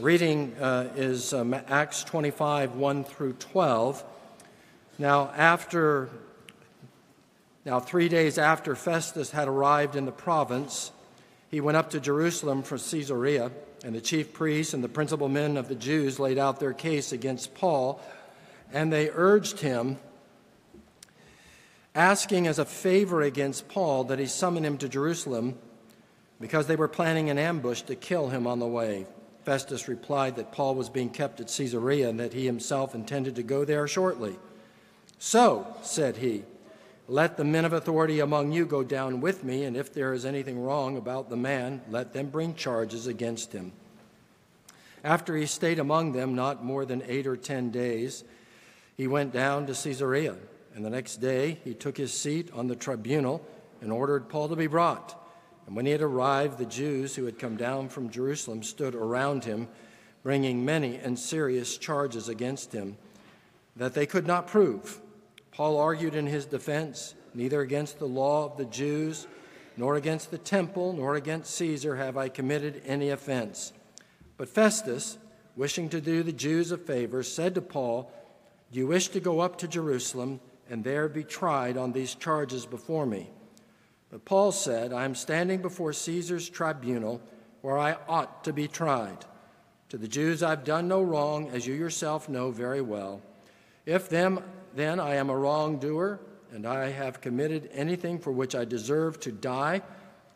Reading uh, is um, Acts 25, 1 through 12. Now, after, now, three days after Festus had arrived in the province, he went up to Jerusalem from Caesarea, and the chief priests and the principal men of the Jews laid out their case against Paul, and they urged him, asking as a favor against Paul that he summon him to Jerusalem, because they were planning an ambush to kill him on the way. Festus replied that Paul was being kept at Caesarea and that he himself intended to go there shortly. So, said he, let the men of authority among you go down with me, and if there is anything wrong about the man, let them bring charges against him. After he stayed among them not more than eight or ten days, he went down to Caesarea, and the next day he took his seat on the tribunal and ordered Paul to be brought. And when he had arrived, the Jews who had come down from Jerusalem stood around him, bringing many and serious charges against him that they could not prove. Paul argued in his defense Neither against the law of the Jews, nor against the temple, nor against Caesar have I committed any offense. But Festus, wishing to do the Jews a favor, said to Paul, Do you wish to go up to Jerusalem and there be tried on these charges before me? But Paul said, I am standing before Caesar's tribunal where I ought to be tried. To the Jews I've done no wrong, as you yourself know very well. If them then I am a wrongdoer, and I have committed anything for which I deserve to die.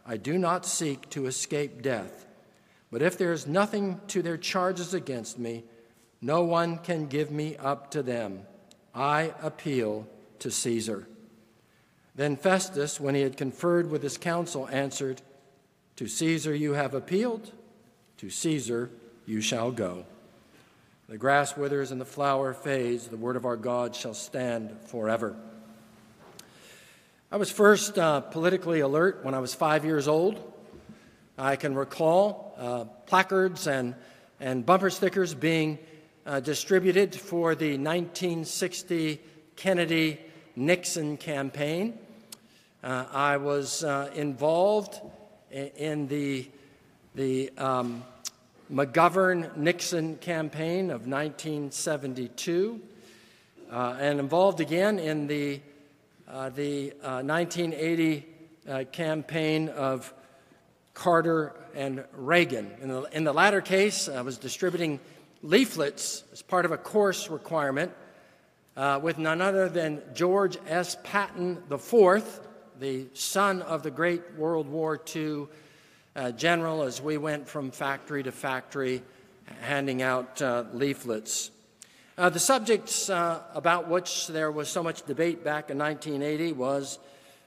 I do not seek to escape death. But if there is nothing to their charges against me, no one can give me up to them. I appeal to Caesar. Then Festus, when he had conferred with his council, answered, To Caesar you have appealed, to Caesar you shall go. The grass withers and the flower fades, the word of our God shall stand forever. I was first uh, politically alert when I was five years old. I can recall uh, placards and, and bumper stickers being uh, distributed for the 1960 Kennedy Nixon campaign. Uh, I was uh, involved in the, the um, McGovern Nixon campaign of 1972, uh, and involved again in the, uh, the uh, 1980 uh, campaign of Carter and Reagan. In the, in the latter case, I was distributing leaflets as part of a course requirement uh, with none other than George S. Patton IV, the son of the great World War II uh, general as we went from factory to factory handing out uh, leaflets. Uh, the subjects uh, about which there was so much debate back in 1980 was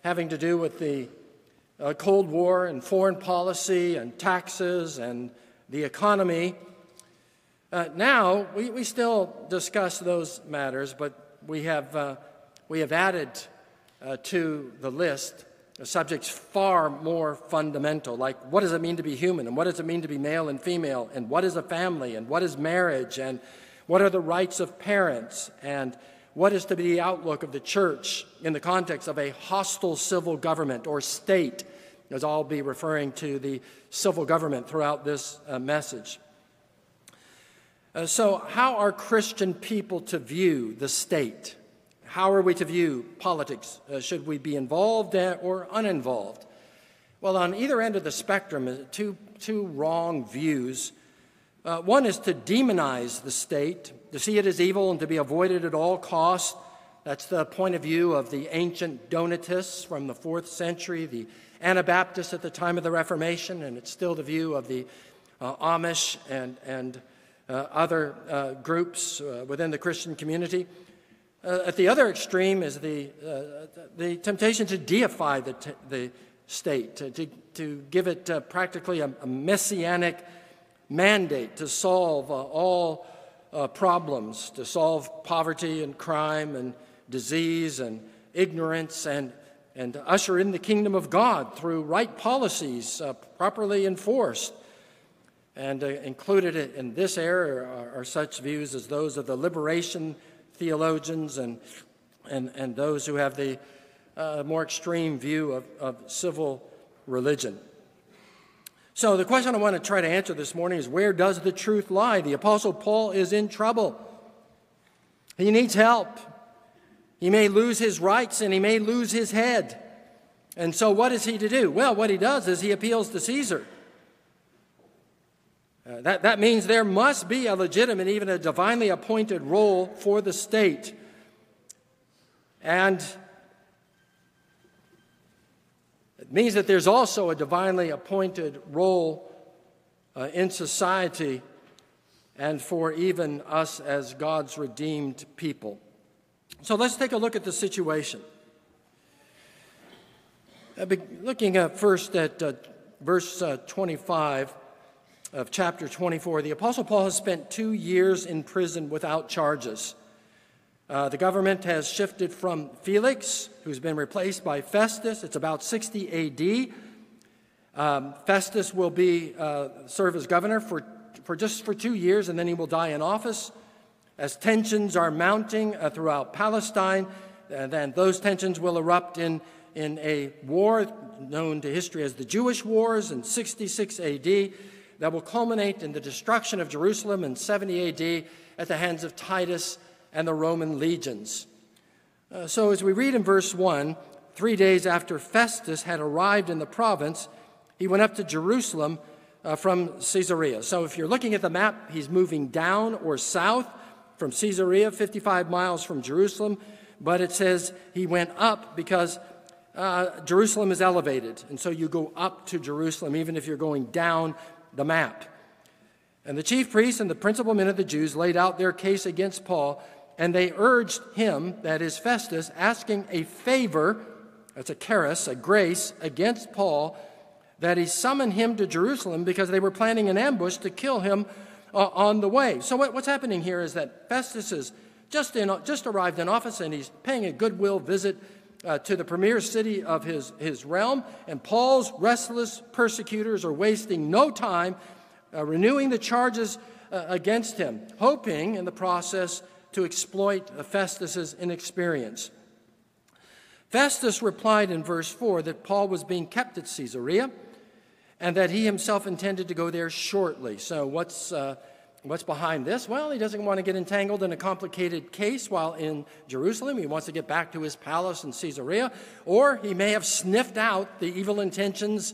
having to do with the uh, Cold War and foreign policy and taxes and the economy. Uh, now, we, we still discuss those matters, but we have, we have added to the list subjects far more fundamental, like what does it mean to be human, and what does it mean to be male and female, and what is a family, and what is marriage, and what are the rights of parents, and what is to be the outlook of the church in the context of a hostile civil government or state, as I'll be referring to the civil government throughout this uh, message. Uh, so, how are Christian people to view the state? How are we to view politics? Uh, should we be involved or uninvolved? Well, on either end of the spectrum, uh, two, two wrong views. Uh, one is to demonize the state, to see it as evil and to be avoided at all costs. That's the point of view of the ancient Donatists from the fourth century, the Anabaptists at the time of the Reformation, and it's still the view of the uh, Amish and, and uh, other uh, groups uh, within the Christian community. Uh, at the other extreme is the, uh, the temptation to deify the, t- the state, to, to, to, give it uh, practically a, a, messianic mandate to solve uh, all uh, problems, to solve poverty and crime and disease and ignorance, and, and to usher in the kingdom of God through right policies uh, properly enforced. And included in this area are, are such views as those of the liberation theologians and, and, and those who have the uh, more extreme view of, of civil religion. So, the question I want to try to answer this morning is where does the truth lie? The Apostle Paul is in trouble. He needs help. He may lose his rights and he may lose his head. And so, what is he to do? Well, what he does is he appeals to Caesar. Uh, that, that means there must be a legitimate, even a divinely appointed role for the state. And it means that there's also a divinely appointed role uh, in society and for even us as God's redeemed people. So let's take a look at the situation. Uh, looking at first at uh, verse uh, 25 of chapter 24, the Apostle Paul has spent two years in prison without charges. Uh, the government has shifted from Felix, who's been replaced by Festus. It's about 60 AD. Um, Festus will be uh, serve as governor for, for just for two years, and then he will die in office. As tensions are mounting uh, throughout Palestine, uh, then those tensions will erupt in, in a war known to history as the Jewish Wars in 66 AD that will culminate in the destruction of Jerusalem in 70 AD at the hands of Titus and the Roman legions. Uh, so, as we read in verse 1, three days after Festus had arrived in the province, he went up to Jerusalem uh, from Caesarea. So, if you're looking at the map, he's moving down or south from Caesarea, 55 miles from Jerusalem, but it says he went up because uh, Jerusalem is elevated. And so you go up to Jerusalem, even if you're going down the map. And the chief priests and the principal men of the Jews laid out their case against Paul and they urged him, that is Festus, asking a favor, that's a charis, a grace, against Paul, that he summon him to Jerusalem because they were planning an ambush to kill him uh, on the way. So, what, what's happening here is that Festus has just, in, just arrived in office and he's paying a goodwill visit uh, to the premier city of his, his realm, and Paul's restless persecutors are wasting no time uh, renewing the charges uh, against him, hoping in the process to exploit Festus's inexperience. Festus replied in verse 4 that Paul was being kept at Caesarea and that he himself intended to go there shortly. So, what's, uh, what's behind this? Well, he doesn't want to get entangled in a complicated case while in Jerusalem. He wants to get back to his palace in Caesarea, or he may have sniffed out the evil intentions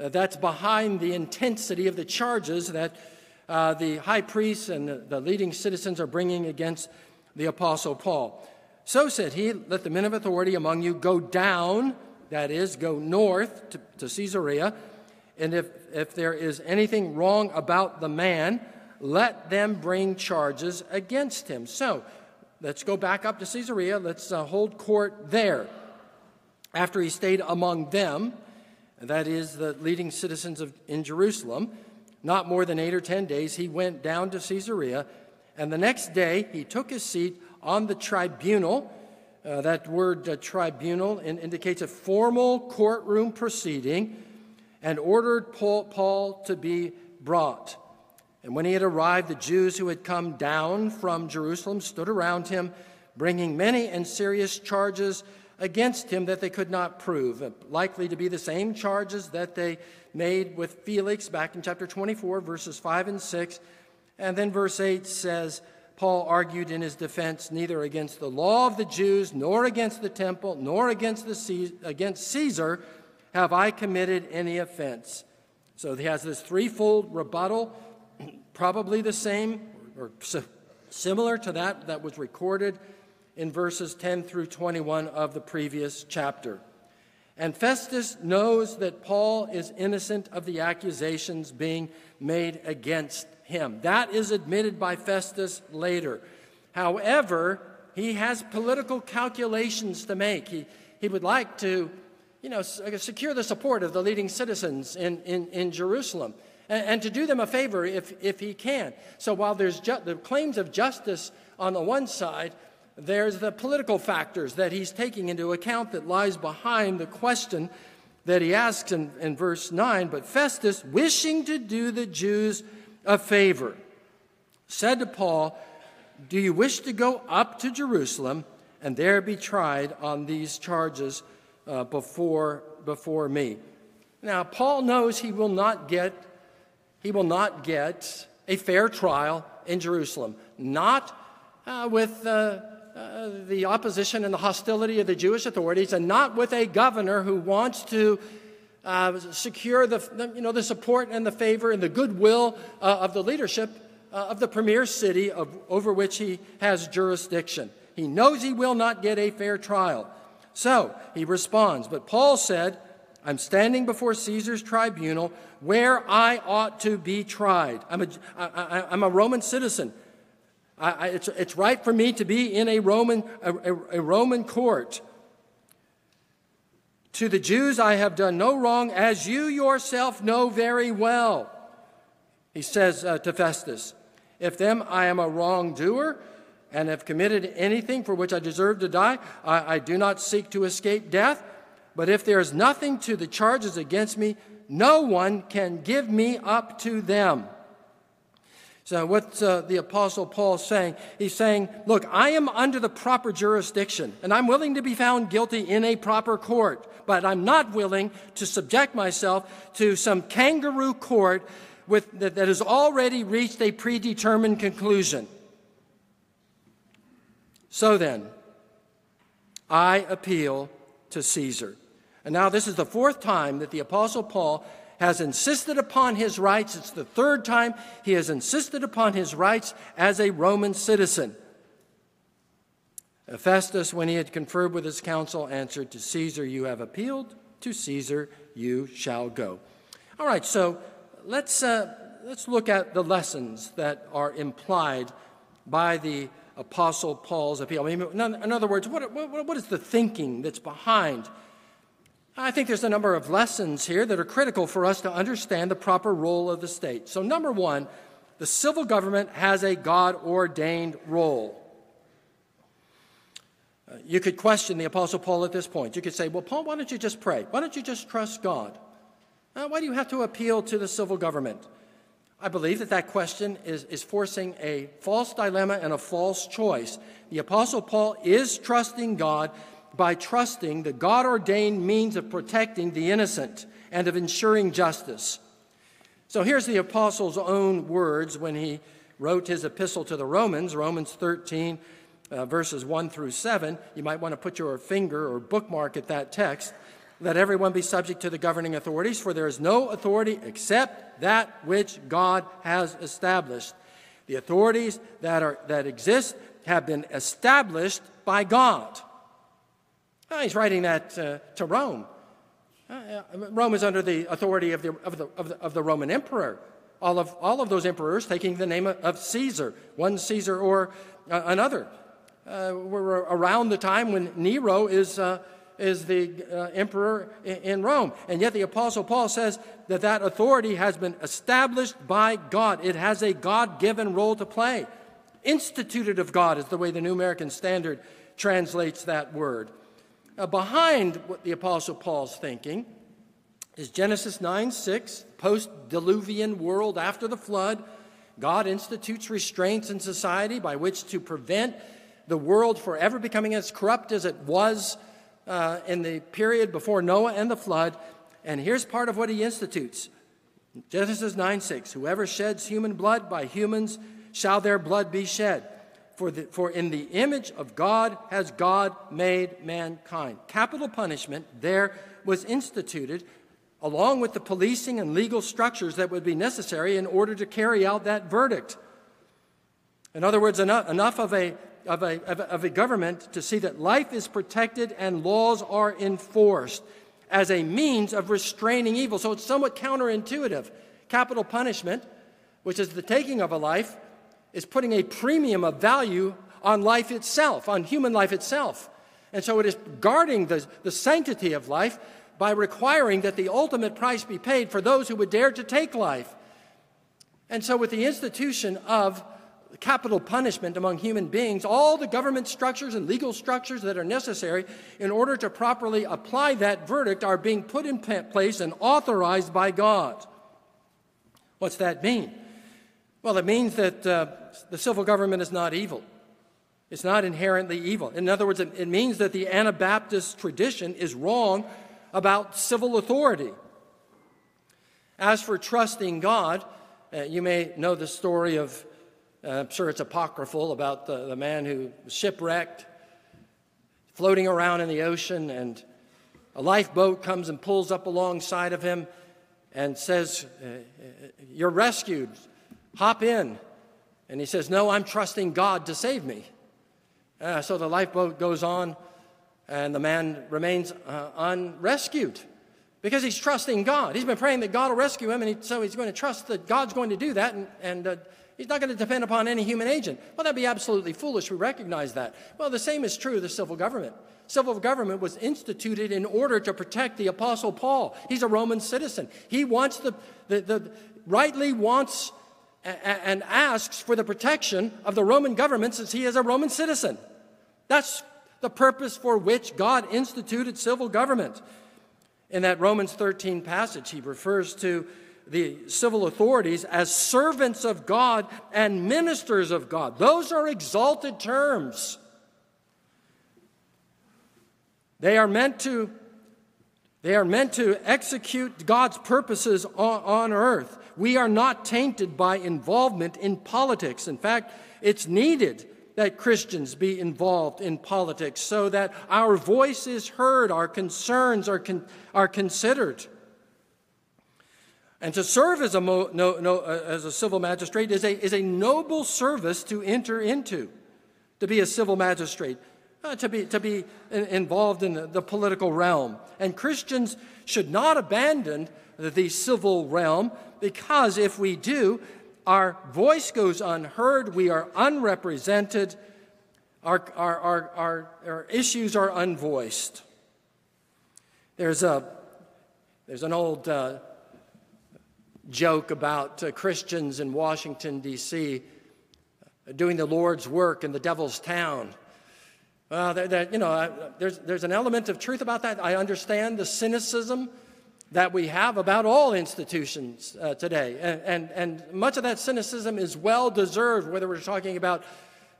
uh, that's behind the intensity of the charges that uh, the high priests and the, leading citizens are bringing against the Apostle Paul. So said he, Let the men of authority among you go down, that is, go north to, to Caesarea, and if, if there is anything wrong about the man, let them bring charges against him. So let's go back up to Caesarea. Let's uh, hold court there. After he stayed among them, that is, the leading citizens of, in Jerusalem, not more than eight or ten days, he went down to Caesarea, and the next day he took his seat on the tribunal. Uh, that word uh, tribunal in, indicates a formal courtroom proceeding, and ordered Paul, Paul to be brought. And when he had arrived, the Jews who had come down from Jerusalem stood around him, bringing many and serious charges against him that they could not prove, likely to be the same charges that they made with Felix back in chapter 24, verses 5 and 6. And then verse 8 says, Paul argued in his defense neither against the law of the Jews, nor against the temple, nor against, the, against Caesar have I committed any offense. So he has this threefold rebuttal, probably the same or similar to that that was recorded in verses 10 through 21 of the previous chapter. And Festus knows that Paul is innocent of the accusations being made against him. That is admitted by Festus later. However, he has political calculations to make. He, he would like to, you know, secure the support of the leading citizens in, in, in Jerusalem and, and to do them a favor if, if he can. So while there's ju- the claims of justice on the one side, there's the political factors that he's taking into account that lies behind the question that he asks in, in verse 9. But Festus, wishing to do the Jews a favor, said to Paul, Do you wish to go up to Jerusalem and there be tried on these charges uh, before, before me? Now, Paul knows he will not get, he will not get a fair trial in Jerusalem, not uh, with uh, uh, the opposition and the hostility of the Jewish authorities, and not with a governor who wants to uh, secure the, you know, the support and the favor and the goodwill uh, of the leadership uh, of the premier city of, over which he has jurisdiction. He knows he will not get a fair trial. So he responds. But Paul said, I'm standing before Caesar's tribunal where I ought to be tried. I'm a, I, am a Roman citizen. I, I, it's, it's right for me to be in a Roman, a, a, Roman court. To the Jews, I have done no wrong, as you yourself know very well. He says uh, to Festus, If then I am a wrongdoer and have committed anything for which I deserve to die, I, I do not seek to escape death. But if there is nothing to the charges against me, no one can give me up to them. So, what's uh, the Apostle Paul saying? He's saying, Look, I am under the proper jurisdiction, and I'm willing to be found guilty in a proper court, but I'm not willing to subject myself to some kangaroo court with, that, that has already reached a predetermined conclusion. So then, I appeal to Caesar. And now, this is the fourth time that the Apostle Paul has insisted upon his rights. It's the third time he has insisted upon his rights as a Roman citizen. Festus, when he had conferred with his council, answered, To Caesar you have appealed, to Caesar you shall go. All right, so let's, uh, let's look at the lessons that are implied by the Apostle Paul's appeal. I mean, in other words, what, what, what is the thinking that's behind I think there's a number of lessons here that are critical for us to understand the proper role of the state. So, number one, the civil government has a God ordained role. Uh, you could question the Apostle Paul at this point. You could say, Well, Paul, why don't you just pray? Why don't you just trust God? Uh, why do you have to appeal to the civil government? I believe that that question is, is forcing a false dilemma and a false choice. The Apostle Paul is trusting God by trusting the God ordained means of protecting the innocent and of ensuring justice. So here's the apostle's own words when he wrote his epistle to the Romans, Romans 13, uh, verses 1 through 7. You might want to put your finger or bookmark at that text. Let everyone be subject to the governing authorities, for there is no authority except that which God has established. The authorities that, are, that exist have been established by God. Oh, he's writing that uh, to Rome. Uh, Rome is under the authority of the, of, the, of, the, of the Roman emperor. All of, all of those emperors taking the name of Caesar, one Caesar or uh, another. Uh, we're around the time when Nero is, uh, is the uh, emperor in Rome. And yet the Apostle Paul says that that authority has been established by God. It has a God given role to play. Instituted of God is the way the New American Standard translates that word. Behind what the Apostle Paul's thinking is Genesis 9 6, post diluvian world after the flood. God institutes restraints in society by which to prevent the world forever becoming as corrupt as it was uh, in the period before Noah and the flood. And here's part of what he institutes Genesis 9 6 Whoever sheds human blood, by humans shall their blood be shed. For, the, for in the image of God has God made mankind. Capital punishment there was instituted along with the policing and legal structures that would be necessary in order to carry out that verdict. In other words, enough, enough of, a, of, a, of a government to see that life is protected and laws are enforced as a means of restraining evil. So it's somewhat counterintuitive. Capital punishment, which is the taking of a life, is putting a premium of value on life itself, on human life itself. And so it is guarding the, the sanctity of life by requiring that the ultimate price be paid for those who would dare to take life. And so, with the institution of capital punishment among human beings, all the government structures and legal structures that are necessary in order to properly apply that verdict are being put in place and authorized by God. What's that mean? Well, it means that uh, the civil government is not evil. It's not inherently evil. In other words, it, means that the Anabaptist tradition is wrong about civil authority. As for trusting God, uh, you may know the story of, uh, I'm sure it's apocryphal, about the, the man who was shipwrecked, floating around in the ocean, and a lifeboat comes and pulls up alongside of him and says, uh, You're rescued, hop in. And he says, No, I'm trusting God to save me. Uh, so the lifeboat goes on, and the man remains uh, unrescued because he's trusting God. He's been praying that God will rescue him, and he, so he's going to trust that God's going to do that, and, and uh, he's not going to depend upon any human agent. Well, that'd be absolutely foolish. We recognize that. Well, the same is true of the civil government. Civil government was instituted in order to protect the Apostle Paul. He's a Roman citizen. He wants the, the, the rightly wants and asks for the protection of the Roman government since he is a Roman citizen. That's the purpose for which God instituted civil government. In that Romans 13 passage, he refers to the civil authorities as servants of God and ministers of God. Those are exalted terms. They are meant to, they are meant to execute God's purposes on, on earth. We are not tainted by involvement in politics. In fact, it's needed that Christians be involved in politics so that our voice is heard, our concerns are, con- are considered. And to serve as a, mo- no, no, uh, as a civil magistrate is a, is a noble service to enter into, to be a civil magistrate uh, to be, to be involved in the, the, political realm. And Christians should not abandon the civil realm because if we do, our voice goes unheard, we are unrepresented, our, our, our, our, our issues are unvoiced. There's, a, there's an old uh, joke about uh, Christians in Washington, D.C. doing the Lord's work in the devil's town. Well, there, there, you know, there's, there's an element of truth about that. I understand the cynicism that we have about all institutions uh, today. And, and, and, much of that cynicism is well deserved, whether we're talking about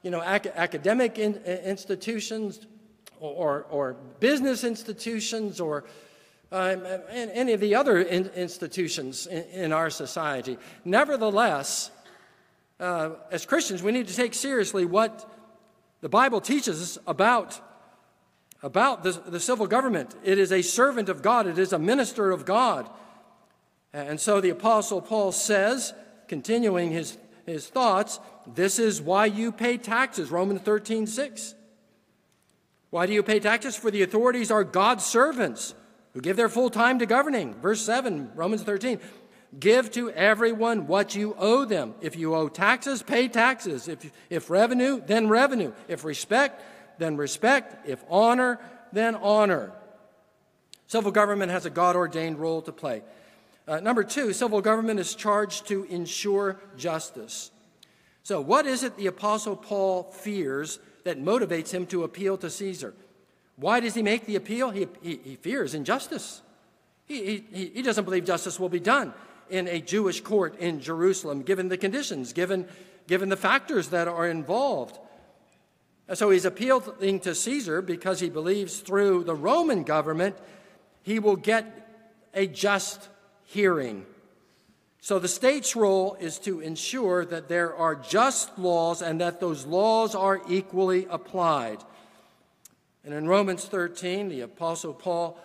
you know, ac- academic in, institutions or, or, business institutions or um, any of the other in, institutions in, in, our society. Nevertheless, uh, as Christians, we need to take seriously what the Bible teaches us about, about the, the civil government. It is a servant of God, it is a minister of God. And so the Apostle Paul says, continuing his, his thoughts, this is why you pay taxes, Romans 13, 6. Why do you pay taxes? For the authorities are God's servants who give their full time to governing. Verse 7, Romans 13. Give to everyone what you owe them. If you owe taxes, pay taxes. If, if revenue, then revenue. If respect, then respect. If honor, then honor. Civil government has a God ordained role to play. Uh, number two, civil government is charged to ensure justice. So, what is it the Apostle Paul fears that motivates him to appeal to Caesar? Why does he make the appeal? He, he, he fears injustice. He, he, he doesn't believe justice will be done in a Jewish court in Jerusalem, given the conditions, given, given the factors that are involved. So he's appealing to Caesar because he believes through the Roman government he will get a just hearing. So the state's role is to ensure that there are just laws and that those laws are equally applied. And in Romans 13, the Apostle Paul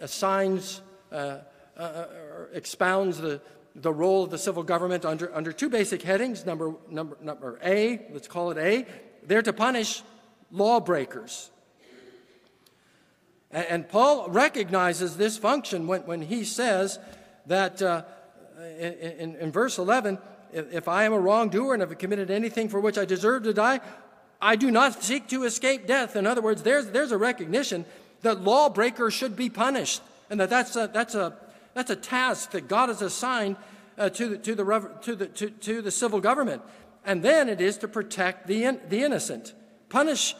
assigns uh, uh, uh, expounds the, the role of the civil government under, under two basic headings. Number, number, number A, let's call it A, they're to punish lawbreakers. And, and Paul recognizes this function when, when he says that uh, in, in, verse 11, if, if I am a wrongdoer and have committed anything for which I deserve to die, I do not seek to escape death. In other words, there's, there's a recognition that lawbreakers should be punished and that that's a, that's a, that's a task that God has assigned uh, to, the, to, the, to, the, to, to the civil government. And then it is to protect the, in, the innocent. Punish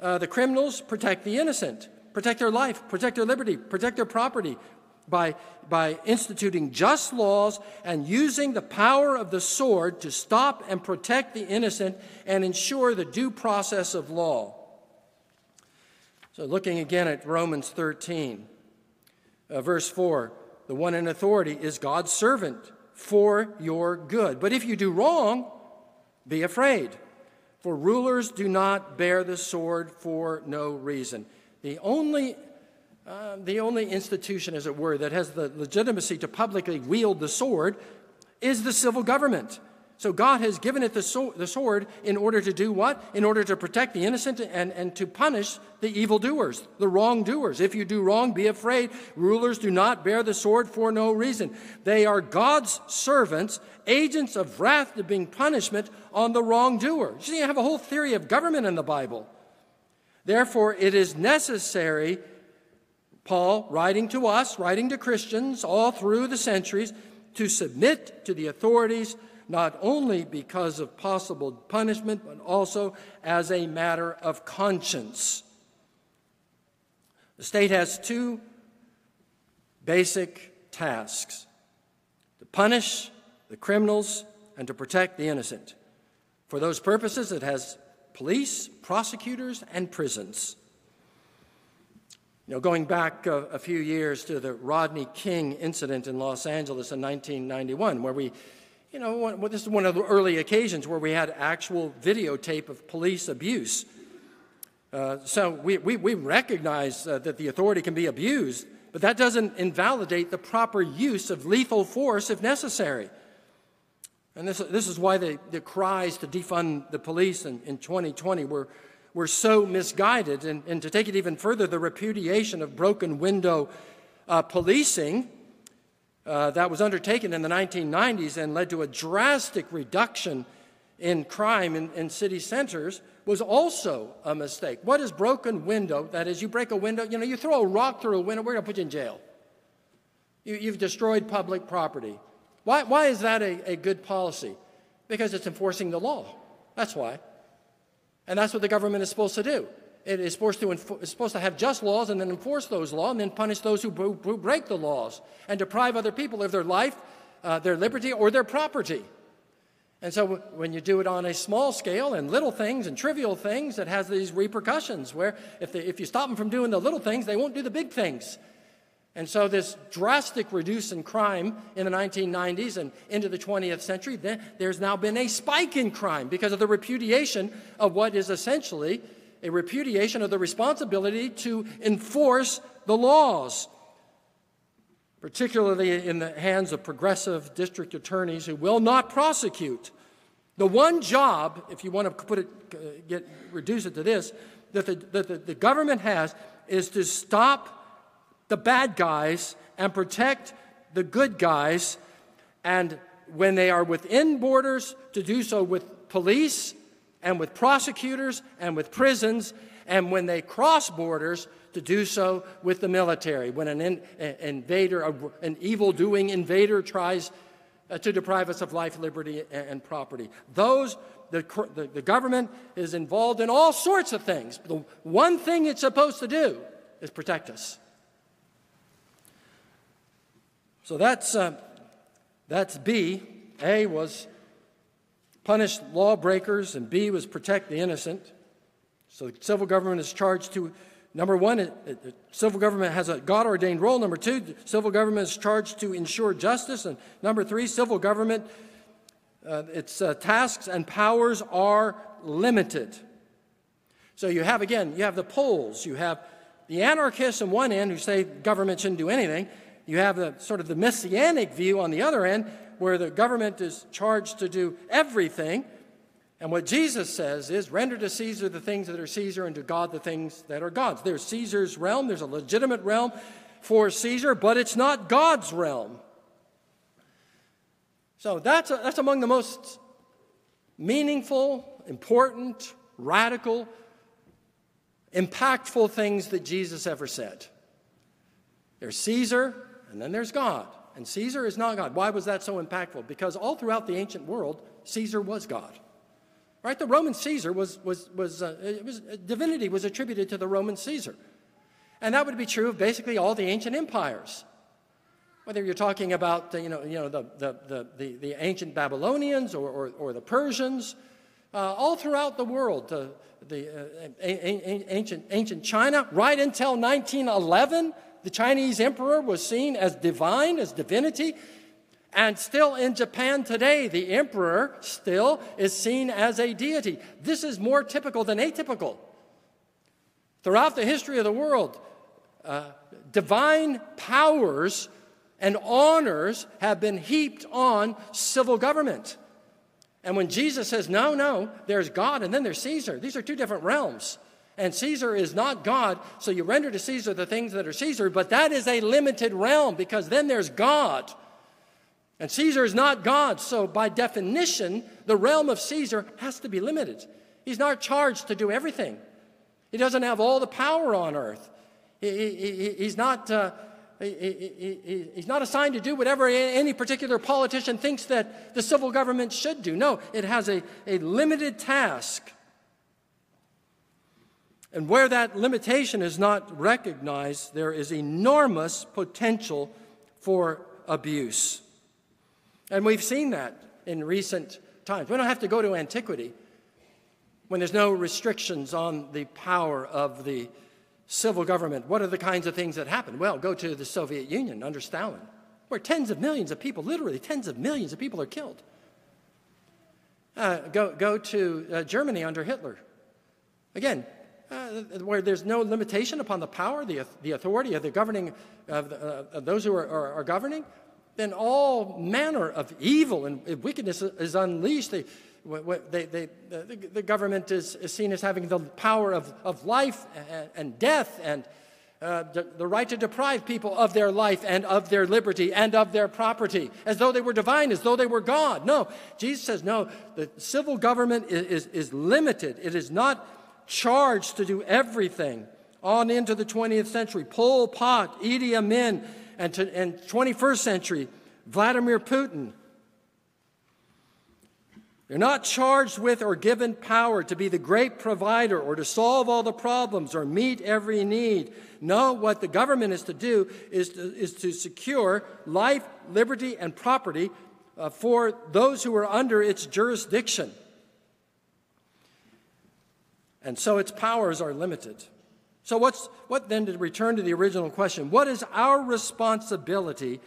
uh, the criminals, protect the innocent. Protect their life, protect their liberty, protect their property by, by instituting just laws and using the power of the sword to stop and protect the innocent and ensure the due process of law. So, looking again at Romans 13, uh, verse 4 the one in authority, is God's servant for your good. But if you do wrong, be afraid, for rulers do not bear the sword for no reason. The only, uh, the only institution, as it were, that has the legitimacy to publicly wield the sword is the civil government. So God has given it the, sword in order to do what? In order to protect the innocent and, and to punish the evildoers, the wrongdoers. If you do wrong, be afraid. Rulers do not bear the sword for no reason. They are God's servants, agents of wrath to bring punishment on the wrongdoer. You see, you have a whole theory of government in the Bible. Therefore, it is necessary, Paul, writing to us, writing to Christians all through the centuries, to submit to the authorities not only because of possible punishment, but also as a matter of conscience. The state has two basic tasks to punish the criminals and to protect the innocent. For those purposes, it has police, prosecutors, and prisons. You know, going back a, a, few years to the Rodney King incident in Los Angeles in 1991, where we you know, one, well, this is one of the early occasions where we had actual videotape of police abuse. Uh, so we, we, we recognize uh, that the authority can be abused, but that doesn't invalidate the proper use of lethal force if necessary. And this, this is why the, the cries to defund the police in, in 2020 were, were so misguided. And, and to take it even further, the repudiation of broken window uh, policing uh, that was undertaken in the 1990s and led to a drastic reduction in crime in, in, city centers was also a mistake. What is broken window? That is, you break a window, you know, you throw a rock through a window, we're going to put you in jail. You, have destroyed public property. Why, why is that a, a good policy? Because it's enforcing the law. That's why. And that's what the government is supposed to do. It is supposed to, supposed to have just laws and then enforce those laws and then punish those who, break the laws and deprive other people of their life, uh, their liberty, or their property. And so when you do it on a small scale and little things and trivial things, it has these repercussions where if, they, if you stop them from doing the little things, they won't do the big things. And so this drastic reduce in crime in the 1990s and into the 20th century, there's now been a spike in crime because of the repudiation of what is essentially a repudiation of the responsibility to enforce the laws, particularly in the hands of progressive district attorneys who will not prosecute. The one job, if you want to put it, uh, get, reduce it to this, that the, that the, the government has is to stop the bad guys and protect the good guys, and when they are within borders, to do so with police and with prosecutors and with prisons, and when they cross borders, to do so with the military. When an in, invader, an evil doing invader tries uh, to deprive us of life, liberty, and property. Those, the, the, the government is involved in all sorts of things. The one thing it's supposed to do is protect us. So that's, uh, that's B. A was punish lawbreakers, and B was protect the innocent. So the civil government is charged to, number one, it, it, the civil government has a God ordained role. Number two, the civil government is charged to ensure justice. And number three, civil government, uh, its uh, tasks and powers are limited. So you have, again, you have the poles, you have the anarchists on one end who say government shouldn't do anything. You have the sort of the messianic view on the other end where the government is charged to do everything. And what Jesus says is render to Caesar the things that are Caesar and to God the things that are God's. There's Caesar's realm, there's a legitimate realm for Caesar, but it's not God's realm. So that's, a, that's among the most meaningful, important, radical, impactful things that Jesus ever said. There's Caesar, and then there's God. And Caesar is not God. Why was that so impactful? Because all throughout the ancient world, Caesar was God. Right? The Roman Caesar was, was, was, uh, was divinity was attributed to the Roman Caesar. And that would be true of basically all the ancient empires. Whether you're talking about you know, you know, the, the, the, the ancient Babylonians or, or, or the Persians, uh, all throughout the world, uh, the uh, ancient, ancient China, right until 1911, the Chinese emperor was seen as divine, as divinity. And still in Japan today, the emperor still is seen as a deity. This is more typical than atypical. Throughout the history of the world, uh, divine powers and honors have been heaped on civil government. And when Jesus says, no, no, there's God and then there's Caesar, these are two different realms. And Caesar is not God, so you render to Caesar the things that are Caesar, but that is a limited realm because then there's God. And Caesar is not God, so by definition, the realm of Caesar has to be limited. He's not charged to do everything, he doesn't have all the power on earth. He, he, he's not. Uh, he, he's not assigned to do whatever any particular politician thinks that the civil government should do. No, it has a, a limited task. And where that limitation is not recognized, there is enormous potential for abuse. And we've seen that in recent times. We don't have to go to antiquity when there's no restrictions on the power of the civil government. What are the kinds of things that happen? Well, go to the Soviet Union under Stalin, where tens of millions of people, literally tens of millions of people, are killed. Uh, go, go to uh, Germany under Hitler. Again, uh, where there's no limitation upon the power, the, the authority of the governing, of, the, uh, of those who are, are, are, governing, then all manner of evil and wickedness is unleashed. They, they, they, the, government is, is, seen as having the power of, of life and, and death and uh, the, the, right to deprive people of their life and of their liberty and of their property, as though they were divine, as though they were God. No, Jesus says, no, the civil government is, is, is limited. It is not charged to do everything. On into the 20th century, Pol Pot, Idi Amin, and, to, and 21st century, Vladimir Putin. They're not charged with or given power to be the great provider or to solve all the problems or meet every need. No, what the government is to do is to, is to secure life, liberty, and property uh, for those who are under its jurisdiction. And so its powers are limited. So, what's, what then, to return to the original question, what is our responsibility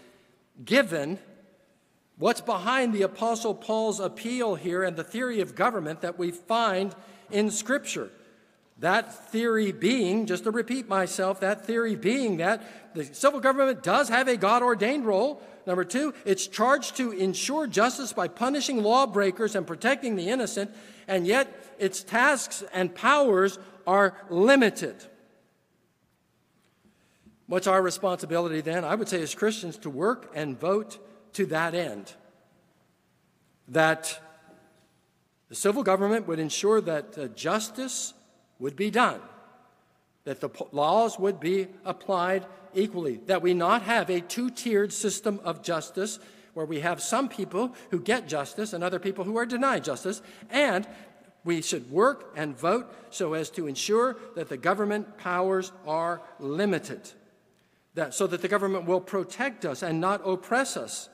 given what's behind the Apostle Paul's appeal here and the theory of government that we find in Scripture? That theory being, just to repeat myself, that theory being that the civil government does have a God ordained role. Number two, it's charged to ensure justice by punishing lawbreakers and protecting the innocent, and yet its tasks and powers are limited. What's our responsibility then? I would say, as Christians, to work and vote to that end. That the civil government would ensure that uh, justice would be done, that the laws would be applied equally, that we not have a two tiered system of justice where we have some people who get justice and other people who are denied justice, and we should work and vote so as to ensure that the government powers are limited, that, so that the government will protect us and not oppress us.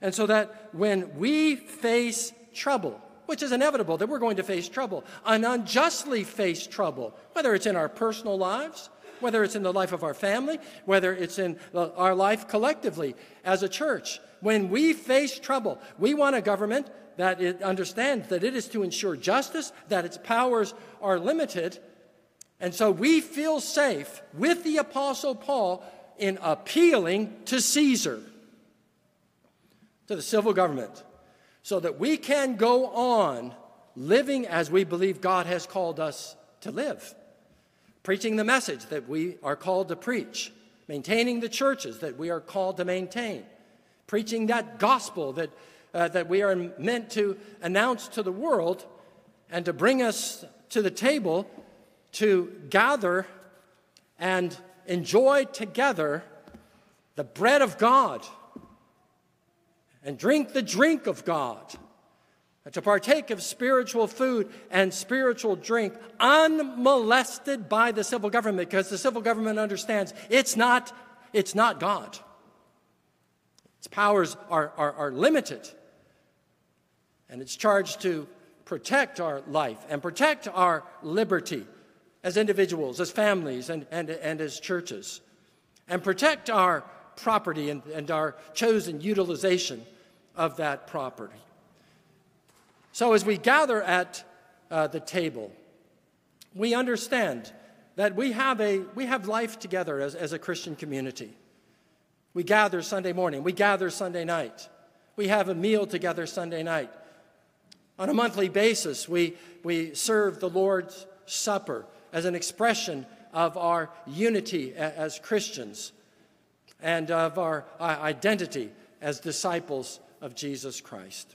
And so that when we face trouble, which is inevitable that we're going to face trouble, and unjustly face trouble, whether it's in our personal lives, whether it's in the life of our family, whether it's in uh, our life collectively as a church, when we face trouble, we want a government that it understands that it is to ensure justice, that its powers are limited. And so we feel safe with the Apostle Paul in appealing to Caesar, to the civil government, so that we can go on living as we believe God has called us to live, preaching the message that we are called to preach, maintaining the churches that we are called to maintain, preaching that gospel that uh, that we are meant to announce to the world and to bring us to the table to gather and enjoy together the bread of God and drink the drink of God. And to partake of spiritual food and spiritual drink unmolested by the civil government because the civil government understands it's not, it's not God. Its powers are, are, are limited. And it's charged to protect our life and protect our liberty as individuals, as families, and, and, and as churches. and protect our property and, and our chosen utilization of that property. So, as we gather at uh, the table, we understand that we have, a, we have life together as, as a Christian community. We gather Sunday morning, we gather Sunday night, we have a meal together Sunday night. On a monthly basis, we, we serve the Lord's Supper as an expression of our unity as Christians and of our identity as disciples of Jesus Christ.